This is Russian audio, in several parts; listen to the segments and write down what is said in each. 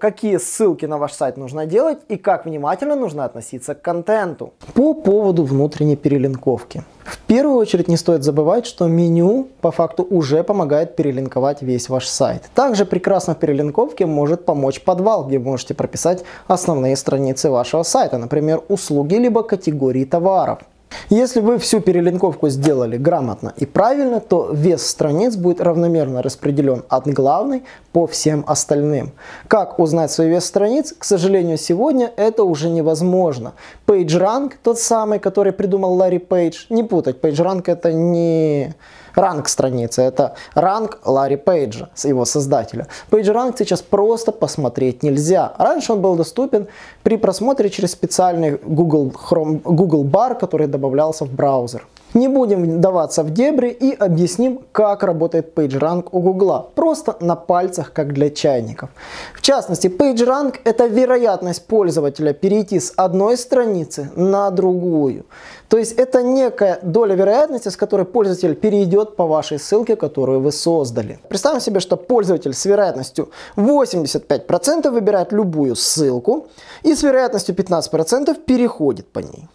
Какие ссылки на ваш сайт нужно делать и как внимательно нужно относиться к контенту. По поводу внутренней перелинковки. В первую очередь не стоит забывать, что меню по факту уже помогает перелинковать весь ваш сайт. Также прекрасно в перелинковке может помочь подвал, где вы можете прописать основные страницы вашего сайта, например, услуги либо категории товаров. Если вы всю перелинковку сделали грамотно и правильно, то вес страниц будет равномерно распределен от главной по всем остальным. Как узнать свой вес страниц? К сожалению, сегодня это уже невозможно. PageRank, тот самый, который придумал Ларри Пейдж, не путать, PageRank это не ранг страницы. Это ранг Ларри Пейджа, его создателя. PageRank сейчас просто посмотреть нельзя. Раньше он был доступен при просмотре через специальный Google, Chrome, Google Bar, который добавлялся в браузер. Не будем вдаваться в дебри и объясним, как работает PageRank у Google. Просто на пальцах, как для чайников. В частности, PageRank это вероятность пользователя перейти с одной страницы на другую. То есть это некая доля вероятности, с которой пользователь перейдет по вашей ссылке, которую вы создали. Представим себе, что пользователь с вероятностью 85% выбирает любую ссылку и с вероятностью 15% переходит по ней.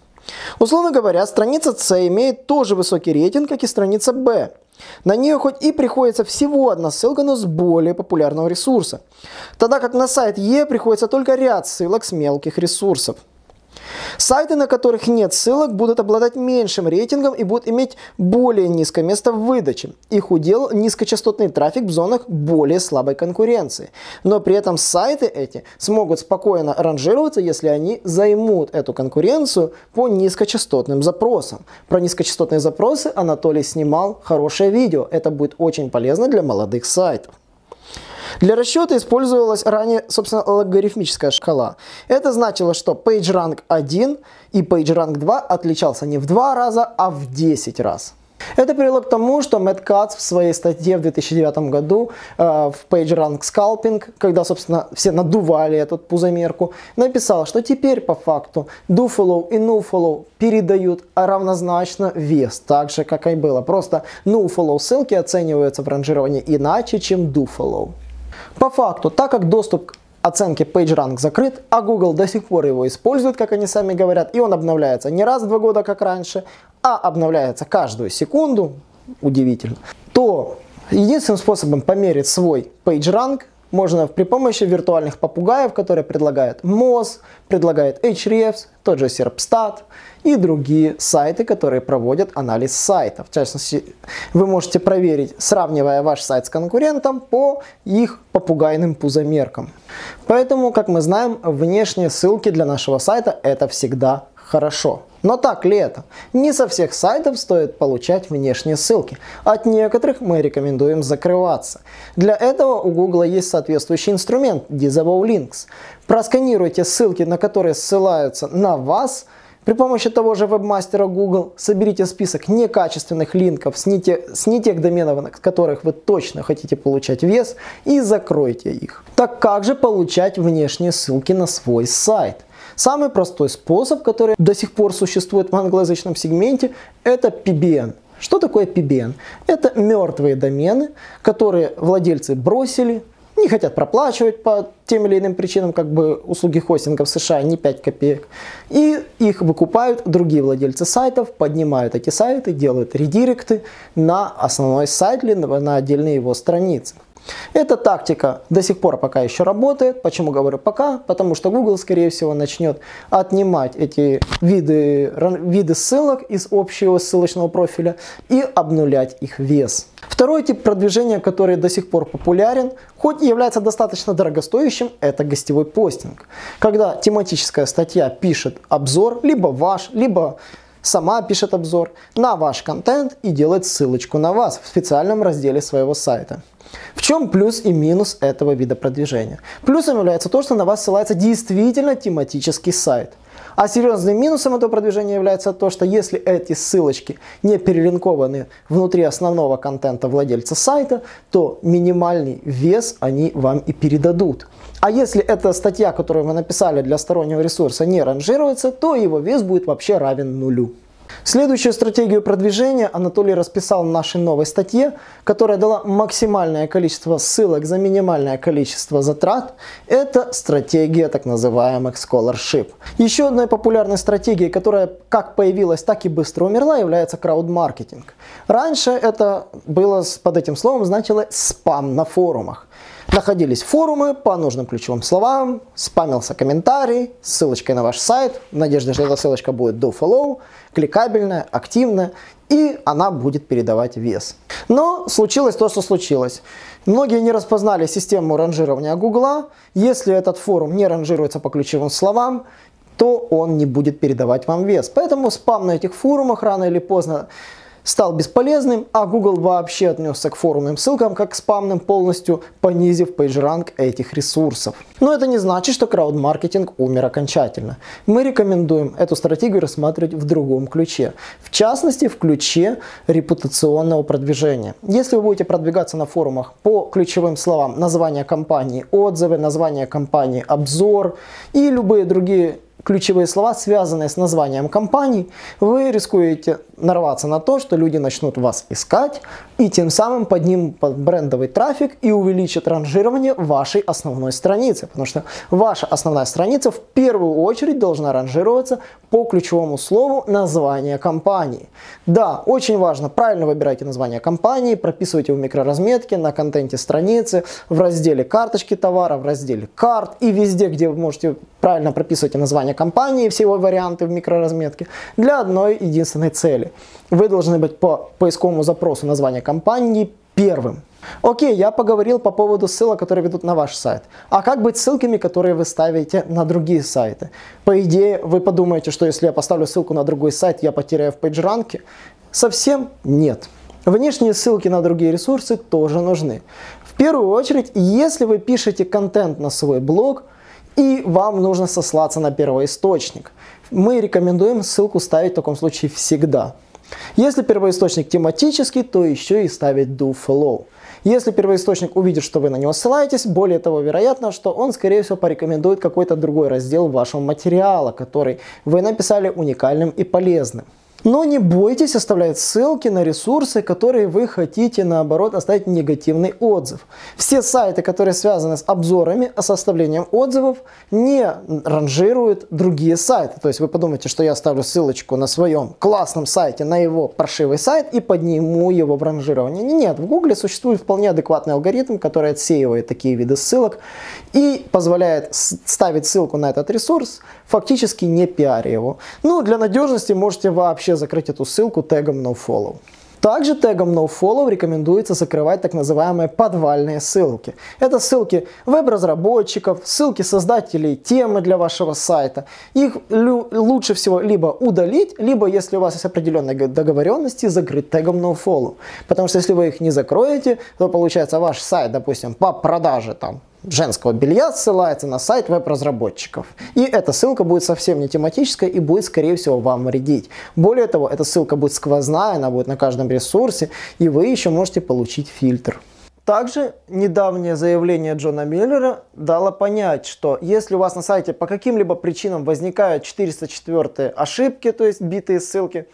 Условно говоря, страница С имеет тоже высокий рейтинг, как и страница Б. На нее хоть и приходится всего одна ссылка, но с более популярного ресурса. Тогда как на сайт Е приходится только ряд ссылок с мелких ресурсов. Сайты, на которых нет ссылок, будут обладать меньшим рейтингом и будут иметь более низкое место в выдаче. Их удел низкочастотный трафик в зонах более слабой конкуренции. Но при этом сайты эти смогут спокойно ранжироваться, если они займут эту конкуренцию по низкочастотным запросам. Про низкочастотные запросы Анатолий снимал хорошее видео. Это будет очень полезно для молодых сайтов. Для расчета использовалась ранее, собственно, логарифмическая шкала. Это значило, что PageRank 1 и PageRank 2 отличался не в 2 раза, а в 10 раз. Это привело к тому, что Мэтт Кац в своей статье в 2009 году э, в PageRank Scalping, когда, собственно, все надували эту пузомерку, написал, что теперь по факту DoFollow и NoFollow передают равнозначно вес, так же, как и было. Просто NoFollow ссылки оцениваются в ранжировании иначе, чем DoFollow. По факту, так как доступ к оценке PageRank закрыт, а Google до сих пор его использует, как они сами говорят, и он обновляется не раз в два года, как раньше, а обновляется каждую секунду, удивительно, то единственным способом померить свой PageRank можно при помощи виртуальных попугаев, которые предлагают Moz, предлагает Hrefs, тот же Serpstat и другие сайты, которые проводят анализ сайтов. В частности, вы можете проверить, сравнивая ваш сайт с конкурентом по их попугайным пузомеркам. Поэтому, как мы знаем, внешние ссылки для нашего сайта это всегда хорошо. Но так ли это? Не со всех сайтов стоит получать внешние ссылки. От некоторых мы рекомендуем закрываться. Для этого у Google есть соответствующий инструмент Disable Links. Просканируйте ссылки, на которые ссылаются на вас, при помощи того же вебмастера Google соберите список некачественных линков с не, те, с не тех доменов, на которых вы точно хотите получать вес и закройте их. Так как же получать внешние ссылки на свой сайт? Самый простой способ, который до сих пор существует в англоязычном сегменте, это PBN. Что такое PBN? Это мертвые домены, которые владельцы бросили, не хотят проплачивать по тем или иным причинам, как бы услуги хостинга в США не 5 копеек. И их выкупают другие владельцы сайтов, поднимают эти сайты, делают редиректы на основной сайт или на отдельные его страницы. Эта тактика до сих пор пока еще работает. Почему говорю пока? Потому что Google, скорее всего, начнет отнимать эти виды, виды ссылок из общего ссылочного профиля и обнулять их вес. Второй тип продвижения, который до сих пор популярен, хоть и является достаточно дорогостоящим, это гостевой постинг. Когда тематическая статья пишет обзор, либо ваш, либо сама пишет обзор на ваш контент и делает ссылочку на вас в специальном разделе своего сайта. В чем плюс и минус этого вида продвижения? Плюсом является то, что на вас ссылается действительно тематический сайт. А серьезным минусом этого продвижения является то, что если эти ссылочки не перелинкованы внутри основного контента владельца сайта, то минимальный вес они вам и передадут. А если эта статья, которую вы написали для стороннего ресурса, не ранжируется, то его вес будет вообще равен нулю. Следующую стратегию продвижения Анатолий расписал в нашей новой статье, которая дала максимальное количество ссылок за минимальное количество затрат. Это стратегия так называемых scholarship. Еще одной популярной стратегией, которая как появилась, так и быстро умерла, является краудмаркетинг. Раньше это было под этим словом значило спам на форумах. Находились форумы по нужным ключевым словам, спамился комментарий, ссылочкой на ваш сайт, в надежде, что эта ссылочка будет do follow, кликабельная, активная, и она будет передавать вес. Но случилось то, что случилось. Многие не распознали систему ранжирования Гугла. Если этот форум не ранжируется по ключевым словам, то он не будет передавать вам вес. Поэтому спам на этих форумах рано или поздно стал бесполезным, а Google вообще отнесся к форумным ссылкам как к спамным, полностью понизив PageRank этих ресурсов. Но это не значит, что крауд-маркетинг умер окончательно. Мы рекомендуем эту стратегию рассматривать в другом ключе. В частности, в ключе репутационного продвижения. Если вы будете продвигаться на форумах по ключевым словам название компании, отзывы, название компании, обзор и любые другие ключевые слова, связанные с названием компании, вы рискуете нарваться на то, что люди начнут вас искать и тем самым поднимут брендовый трафик и увеличат ранжирование вашей основной страницы. Потому что ваша основная страница в первую очередь должна ранжироваться по ключевому слову названия компании. Да, очень важно, правильно выбирайте название компании, прописывайте в микроразметке, на контенте страницы, в разделе карточки товара, в разделе карт и везде, где вы можете правильно прописывать название компании, все его варианты в микроразметке для одной единственной цели. Вы должны быть по поисковому запросу названия компании первым. Окей, я поговорил по поводу ссылок, которые ведут на ваш сайт. А как быть ссылками, которые вы ставите на другие сайты? По идее, вы подумаете, что если я поставлю ссылку на другой сайт, я потеряю в PageRank? Совсем нет. Внешние ссылки на другие ресурсы тоже нужны. В первую очередь, если вы пишете контент на свой блог, и вам нужно сослаться на первоисточник. Мы рекомендуем ссылку ставить в таком случае всегда. Если первоисточник тематический, то еще и ставить do follow. Если первоисточник увидит, что вы на него ссылаетесь, более того, вероятно, что он, скорее всего, порекомендует какой-то другой раздел вашего материала, который вы написали уникальным и полезным. Но не бойтесь оставлять ссылки на ресурсы, которые вы хотите, наоборот, оставить негативный отзыв. Все сайты, которые связаны с обзорами, а составлением отзывов, не ранжируют другие сайты. То есть вы подумаете, что я оставлю ссылочку на своем классном сайте, на его паршивый сайт и подниму его в ранжирование. Нет, в Гугле существует вполне адекватный алгоритм, который отсеивает такие виды ссылок и позволяет ставить ссылку на этот ресурс, фактически не пиаря его. Ну, для надежности можете вообще закрыть эту ссылку тегом nofollow. Также тегом nofollow рекомендуется закрывать так называемые подвальные ссылки. Это ссылки веб-разработчиков, ссылки создателей темы для вашего сайта. Их лучше всего либо удалить, либо, если у вас есть определенные договоренности, закрыть тегом nofollow. Потому что если вы их не закроете, то получается ваш сайт, допустим, по продаже там женского белья ссылается на сайт веб-разработчиков. И эта ссылка будет совсем не тематическая и будет, скорее всего, вам вредить. Более того, эта ссылка будет сквозная, она будет на каждом ресурсе, и вы еще можете получить фильтр. Также недавнее заявление Джона Миллера дало понять, что если у вас на сайте по каким-либо причинам возникают 404 ошибки, то есть битые ссылки,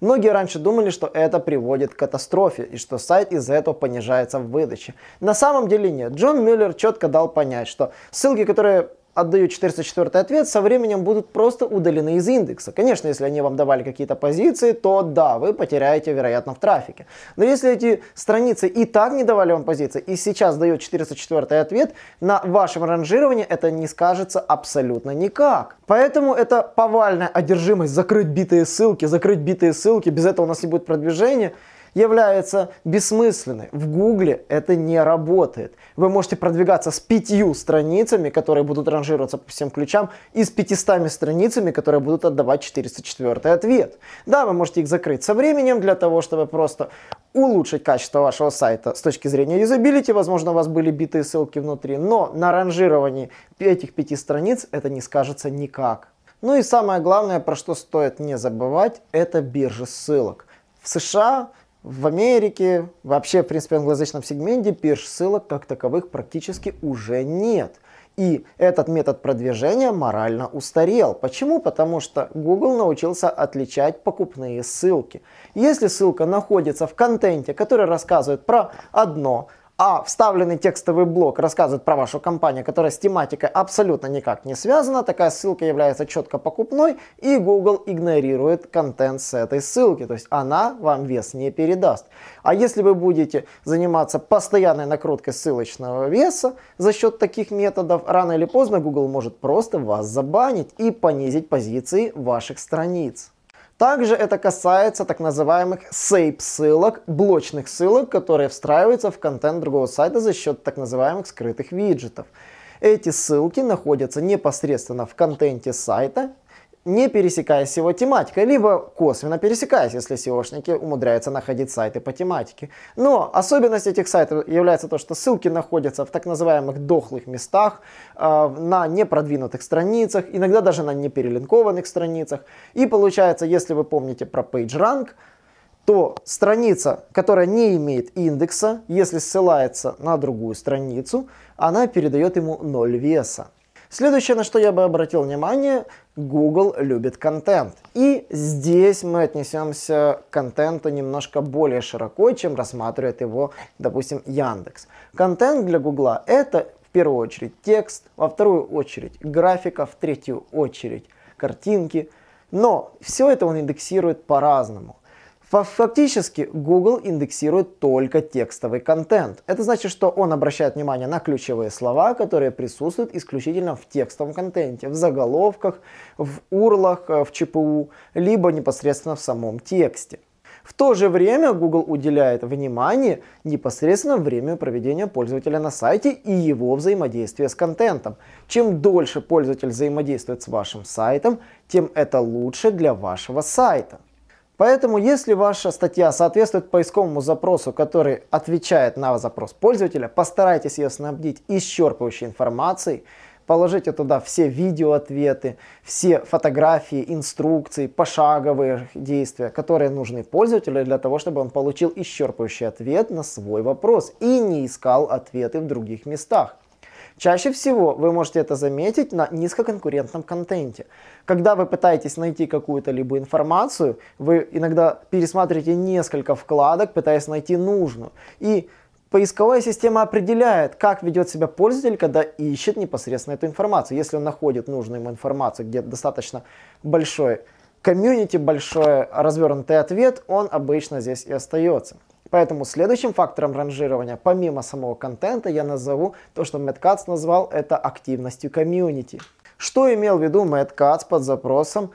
Многие раньше думали, что это приводит к катастрофе и что сайт из-за этого понижается в выдаче. На самом деле нет. Джон Мюллер четко дал понять, что ссылки, которые отдаю 404 ответ, со временем будут просто удалены из индекса. Конечно, если они вам давали какие-то позиции, то да, вы потеряете, вероятно, в трафике. Но если эти страницы и так не давали вам позиции, и сейчас дает 404 ответ, на вашем ранжировании это не скажется абсолютно никак. Поэтому это повальная одержимость закрыть битые ссылки, закрыть битые ссылки, без этого у нас не будет продвижения – является бессмысленной. В Гугле это не работает. Вы можете продвигаться с пятью страницами, которые будут ранжироваться по всем ключам, и с 500 страницами, которые будут отдавать 404 ответ. Да, вы можете их закрыть со временем для того, чтобы просто улучшить качество вашего сайта с точки зрения юзабилити. Возможно, у вас были битые ссылки внутри, но на ранжировании этих пяти страниц это не скажется никак. Ну и самое главное, про что стоит не забывать, это биржи ссылок. В США в Америке, вообще, в принципе, в англоязычном сегменте бирж ссылок как таковых практически уже нет. И этот метод продвижения морально устарел. Почему? Потому что Google научился отличать покупные ссылки. Если ссылка находится в контенте, который рассказывает про одно, а вставленный текстовый блок рассказывает про вашу компанию, которая с тематикой абсолютно никак не связана, такая ссылка является четко покупной, и Google игнорирует контент с этой ссылки, то есть она вам вес не передаст. А если вы будете заниматься постоянной накруткой ссылочного веса за счет таких методов, рано или поздно Google может просто вас забанить и понизить позиции ваших страниц. Также это касается так называемых SAPE ссылок, блочных ссылок, которые встраиваются в контент другого сайта за счет так называемых скрытых виджетов. Эти ссылки находятся непосредственно в контенте сайта не пересекаясь с его тематикой, либо косвенно пересекаясь, если SEOшники умудряются находить сайты по тематике. Но особенность этих сайтов является то, что ссылки находятся в так называемых дохлых местах, э, на непродвинутых страницах, иногда даже на неперелинкованных страницах. И получается, если вы помните про PageRank, то страница, которая не имеет индекса, если ссылается на другую страницу, она передает ему 0 веса. Следующее, на что я бы обратил внимание, Google любит контент. И здесь мы отнесемся к контенту немножко более широко, чем рассматривает его, допустим, Яндекс. Контент для Google это в первую очередь текст, во вторую очередь графика, в третью очередь картинки. Но все это он индексирует по-разному. Фактически Google индексирует только текстовый контент. Это значит, что он обращает внимание на ключевые слова, которые присутствуют исключительно в текстовом контенте, в заголовках, в урлах, э, в ЧПУ, либо непосредственно в самом тексте. В то же время Google уделяет внимание непосредственно время проведения пользователя на сайте и его взаимодействия с контентом. Чем дольше пользователь взаимодействует с вашим сайтом, тем это лучше для вашего сайта. Поэтому, если ваша статья соответствует поисковому запросу, который отвечает на запрос пользователя, постарайтесь ее снабдить исчерпывающей информацией, положите туда все видеоответы, все фотографии, инструкции, пошаговые действия, которые нужны пользователю для того, чтобы он получил исчерпывающий ответ на свой вопрос и не искал ответы в других местах. Чаще всего вы можете это заметить на низкоконкурентном контенте. Когда вы пытаетесь найти какую-то либо информацию, вы иногда пересматриваете несколько вкладок, пытаясь найти нужную. И поисковая система определяет, как ведет себя пользователь, когда ищет непосредственно эту информацию. Если он находит нужную ему информацию, где достаточно большой комьюнити, большой развернутый ответ, он обычно здесь и остается. Поэтому следующим фактором ранжирования, помимо самого контента, я назову то, что Мэтт Кац назвал это активностью комьюнити. Что имел в виду Мэтт под запросом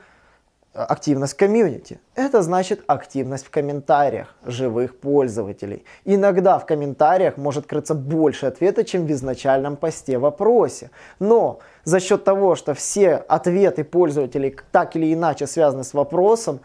э, активность комьюнити? Это значит активность в комментариях живых пользователей. Иногда в комментариях может крыться больше ответа, чем в изначальном посте вопросе. Но за счет того, что все ответы пользователей так или иначе связаны с вопросом,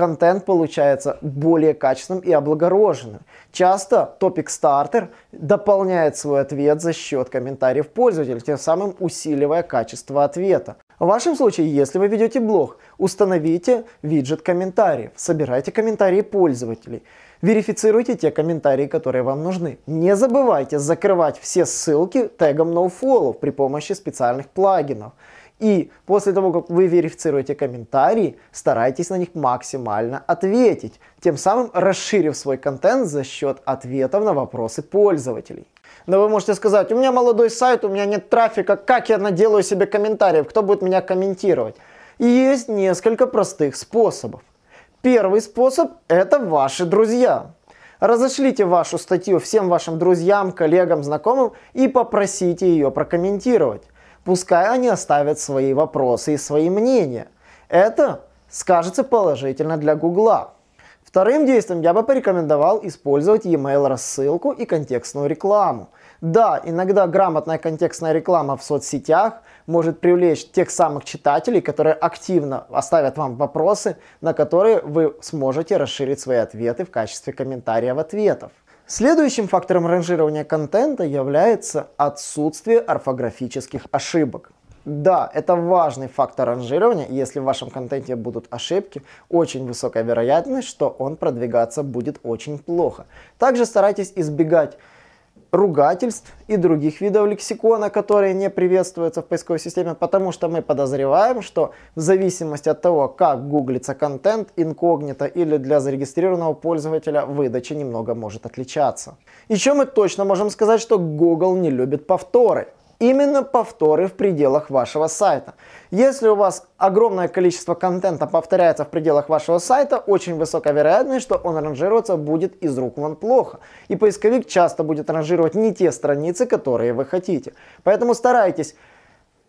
контент получается более качественным и облагороженным. Часто топик стартер дополняет свой ответ за счет комментариев пользователя, тем самым усиливая качество ответа. В вашем случае, если вы ведете блог, установите виджет комментариев, собирайте комментарии пользователей, верифицируйте те комментарии, которые вам нужны. Не забывайте закрывать все ссылки тегом nofollow при помощи специальных плагинов. И после того, как вы верифицируете комментарии, старайтесь на них максимально ответить, тем самым расширив свой контент за счет ответов на вопросы пользователей. Но вы можете сказать, у меня молодой сайт, у меня нет трафика, как я наделаю себе комментариев, кто будет меня комментировать? есть несколько простых способов. Первый способ – это ваши друзья. Разошлите вашу статью всем вашим друзьям, коллегам, знакомым и попросите ее прокомментировать. Пускай они оставят свои вопросы и свои мнения. Это скажется положительно для Гугла. Вторым действием я бы порекомендовал использовать e-mail рассылку и контекстную рекламу. Да, иногда грамотная контекстная реклама в соцсетях может привлечь тех самых читателей, которые активно оставят вам вопросы, на которые вы сможете расширить свои ответы в качестве комментариев ответов. Следующим фактором ранжирования контента является отсутствие орфографических ошибок. Да, это важный фактор ранжирования. Если в вашем контенте будут ошибки, очень высокая вероятность, что он продвигаться будет очень плохо. Также старайтесь избегать ругательств и других видов лексикона, которые не приветствуются в поисковой системе, потому что мы подозреваем, что в зависимости от того, как гуглится контент, инкогнито или для зарегистрированного пользователя, выдача немного может отличаться. Еще мы точно можем сказать, что Google не любит повторы именно повторы в пределах вашего сайта. Если у вас огромное количество контента повторяется в пределах вашего сайта, очень высокая вероятность, что он ранжироваться будет из рук вон плохо. И поисковик часто будет ранжировать не те страницы, которые вы хотите. Поэтому старайтесь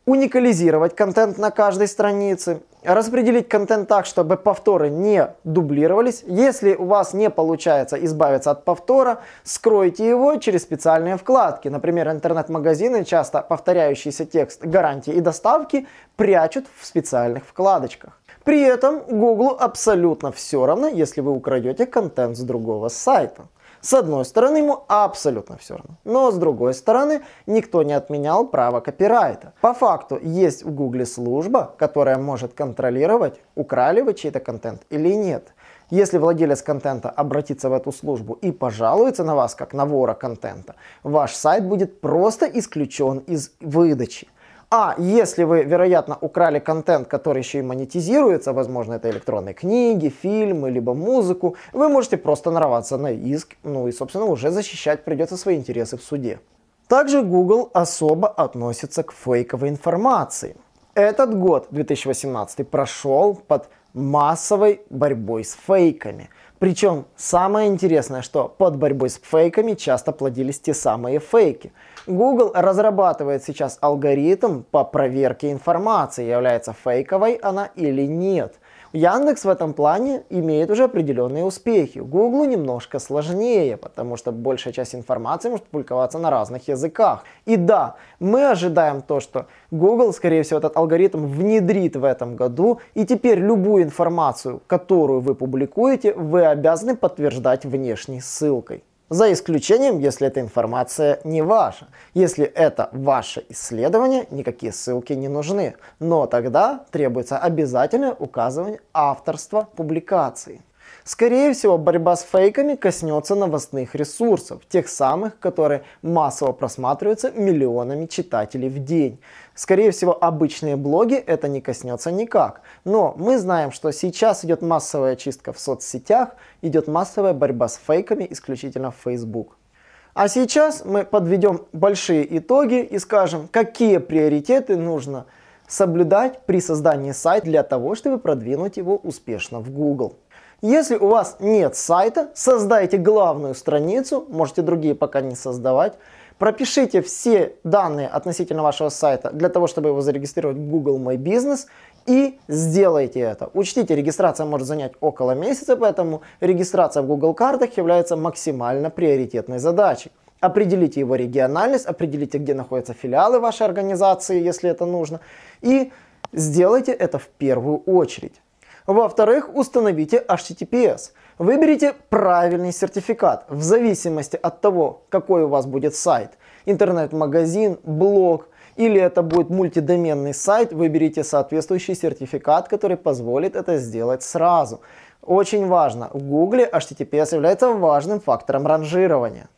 уникализировать контент на каждой странице, распределить контент так, чтобы повторы не дублировались. Если у вас не получается избавиться от повтора, скройте его через специальные вкладки. Например, интернет-магазины часто повторяющийся текст гарантии и доставки прячут в специальных вкладочках. При этом Google абсолютно все равно, если вы украдете контент с другого сайта. С одной стороны, ему абсолютно все равно. Но с другой стороны, никто не отменял право копирайта. По факту, есть в Гугле служба, которая может контролировать, украли вы чей-то контент или нет. Если владелец контента обратится в эту службу и пожалуется на вас как на вора контента, ваш сайт будет просто исключен из выдачи. А если вы, вероятно, украли контент, который еще и монетизируется, возможно, это электронные книги, фильмы, либо музыку, вы можете просто нарваться на иск, ну и, собственно, уже защищать придется свои интересы в суде. Также Google особо относится к фейковой информации. Этот год, 2018, прошел под массовой борьбой с фейками. Причем самое интересное, что под борьбой с фейками часто плодились те самые фейки – Google разрабатывает сейчас алгоритм по проверке информации, является фейковой она или нет. Яндекс в этом плане имеет уже определенные успехи. Google немножко сложнее, потому что большая часть информации может публиковаться на разных языках. И да, мы ожидаем то, что Google, скорее всего, этот алгоритм внедрит в этом году, и теперь любую информацию, которую вы публикуете, вы обязаны подтверждать внешней ссылкой. За исключением, если эта информация не ваша. Если это ваше исследование, никакие ссылки не нужны. Но тогда требуется обязательное указывание авторства публикации. Скорее всего, борьба с фейками коснется новостных ресурсов, тех самых, которые массово просматриваются миллионами читателей в день. Скорее всего, обычные блоги это не коснется никак. Но мы знаем, что сейчас идет массовая чистка в соцсетях, идет массовая борьба с фейками исключительно в Facebook. А сейчас мы подведем большие итоги и скажем, какие приоритеты нужно соблюдать при создании сайта для того, чтобы продвинуть его успешно в Google. Если у вас нет сайта, создайте главную страницу, можете другие пока не создавать. Пропишите все данные относительно вашего сайта для того, чтобы его зарегистрировать в Google My Business и сделайте это. Учтите, регистрация может занять около месяца, поэтому регистрация в Google картах является максимально приоритетной задачей. Определите его региональность, определите, где находятся филиалы вашей организации, если это нужно, и сделайте это в первую очередь. Во-вторых, установите HTTPS. Выберите правильный сертификат в зависимости от того, какой у вас будет сайт. Интернет-магазин, блог или это будет мультидоменный сайт, выберите соответствующий сертификат, который позволит это сделать сразу. Очень важно, в Google HTTPS является важным фактором ранжирования.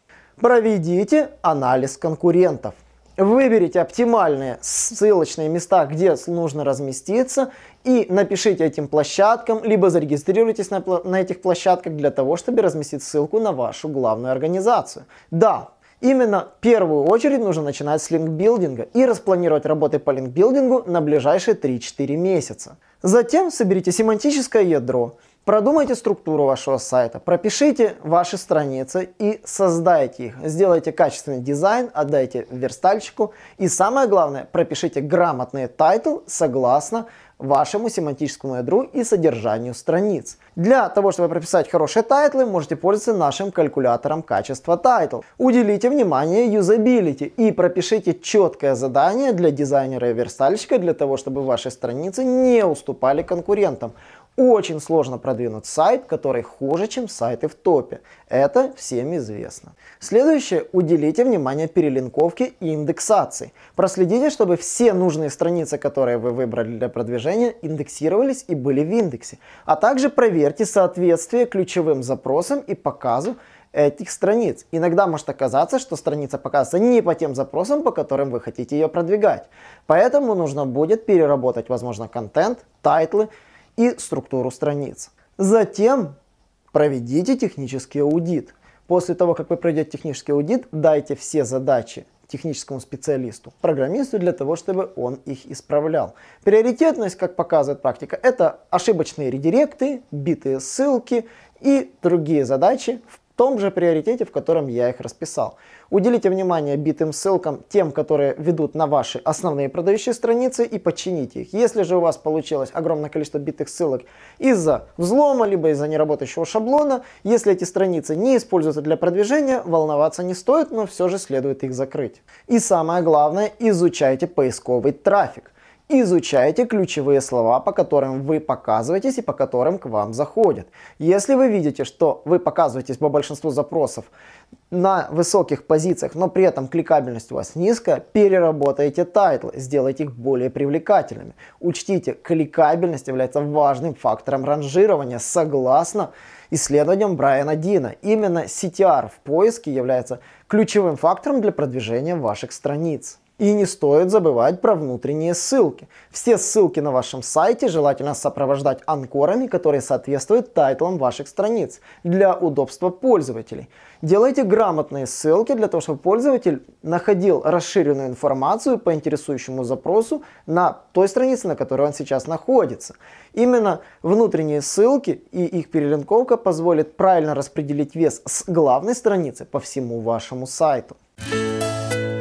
Проведите анализ конкурентов. Выберите оптимальные ссылочные места, где нужно разместиться и напишите этим площадкам, либо зарегистрируйтесь на, на этих площадках для того, чтобы разместить ссылку на вашу главную организацию. Да, Именно в первую очередь нужно начинать с линкбилдинга и распланировать работы по линкбилдингу на ближайшие 3-4 месяца. Затем соберите семантическое ядро, Продумайте структуру вашего сайта, пропишите ваши страницы и создайте их. Сделайте качественный дизайн, отдайте верстальщику и самое главное, пропишите грамотный тайтл согласно вашему семантическому ядру и содержанию страниц. Для того, чтобы прописать хорошие тайтлы, можете пользоваться нашим калькулятором качества title. Уделите внимание юзабилити и пропишите четкое задание для дизайнера и верстальщика для того, чтобы ваши страницы не уступали конкурентам. Очень сложно продвинуть сайт, который хуже, чем сайты в топе. Это всем известно. Следующее. Уделите внимание перелинковке и индексации. Проследите, чтобы все нужные страницы, которые вы выбрали для продвижения, индексировались и были в индексе. А также проверьте соответствие ключевым запросам и показу этих страниц. Иногда может оказаться, что страница показывается не по тем запросам, по которым вы хотите ее продвигать. Поэтому нужно будет переработать, возможно, контент, тайтлы и структуру страниц. Затем проведите технический аудит. После того, как вы пройдете технический аудит, дайте все задачи техническому специалисту, программисту для того, чтобы он их исправлял. Приоритетность, как показывает практика, это ошибочные редиректы, битые ссылки и другие задачи в том же приоритете, в котором я их расписал. Уделите внимание битым ссылкам, тем, которые ведут на ваши основные продающие страницы и подчините их. Если же у вас получилось огромное количество битых ссылок из-за взлома, либо из-за неработающего шаблона, если эти страницы не используются для продвижения, волноваться не стоит, но все же следует их закрыть. И самое главное, изучайте поисковый трафик изучайте ключевые слова, по которым вы показываетесь и по которым к вам заходят. Если вы видите, что вы показываетесь по большинству запросов на высоких позициях, но при этом кликабельность у вас низкая, переработайте тайтлы, сделайте их более привлекательными. Учтите, кликабельность является важным фактором ранжирования согласно исследованиям Брайана Дина. Именно CTR в поиске является ключевым фактором для продвижения ваших страниц. И не стоит забывать про внутренние ссылки. Все ссылки на вашем сайте желательно сопровождать анкорами, которые соответствуют тайтлам ваших страниц для удобства пользователей. Делайте грамотные ссылки для того, чтобы пользователь находил расширенную информацию по интересующему запросу на той странице, на которой он сейчас находится. Именно внутренние ссылки и их перелинковка позволит правильно распределить вес с главной страницы по всему вашему сайту.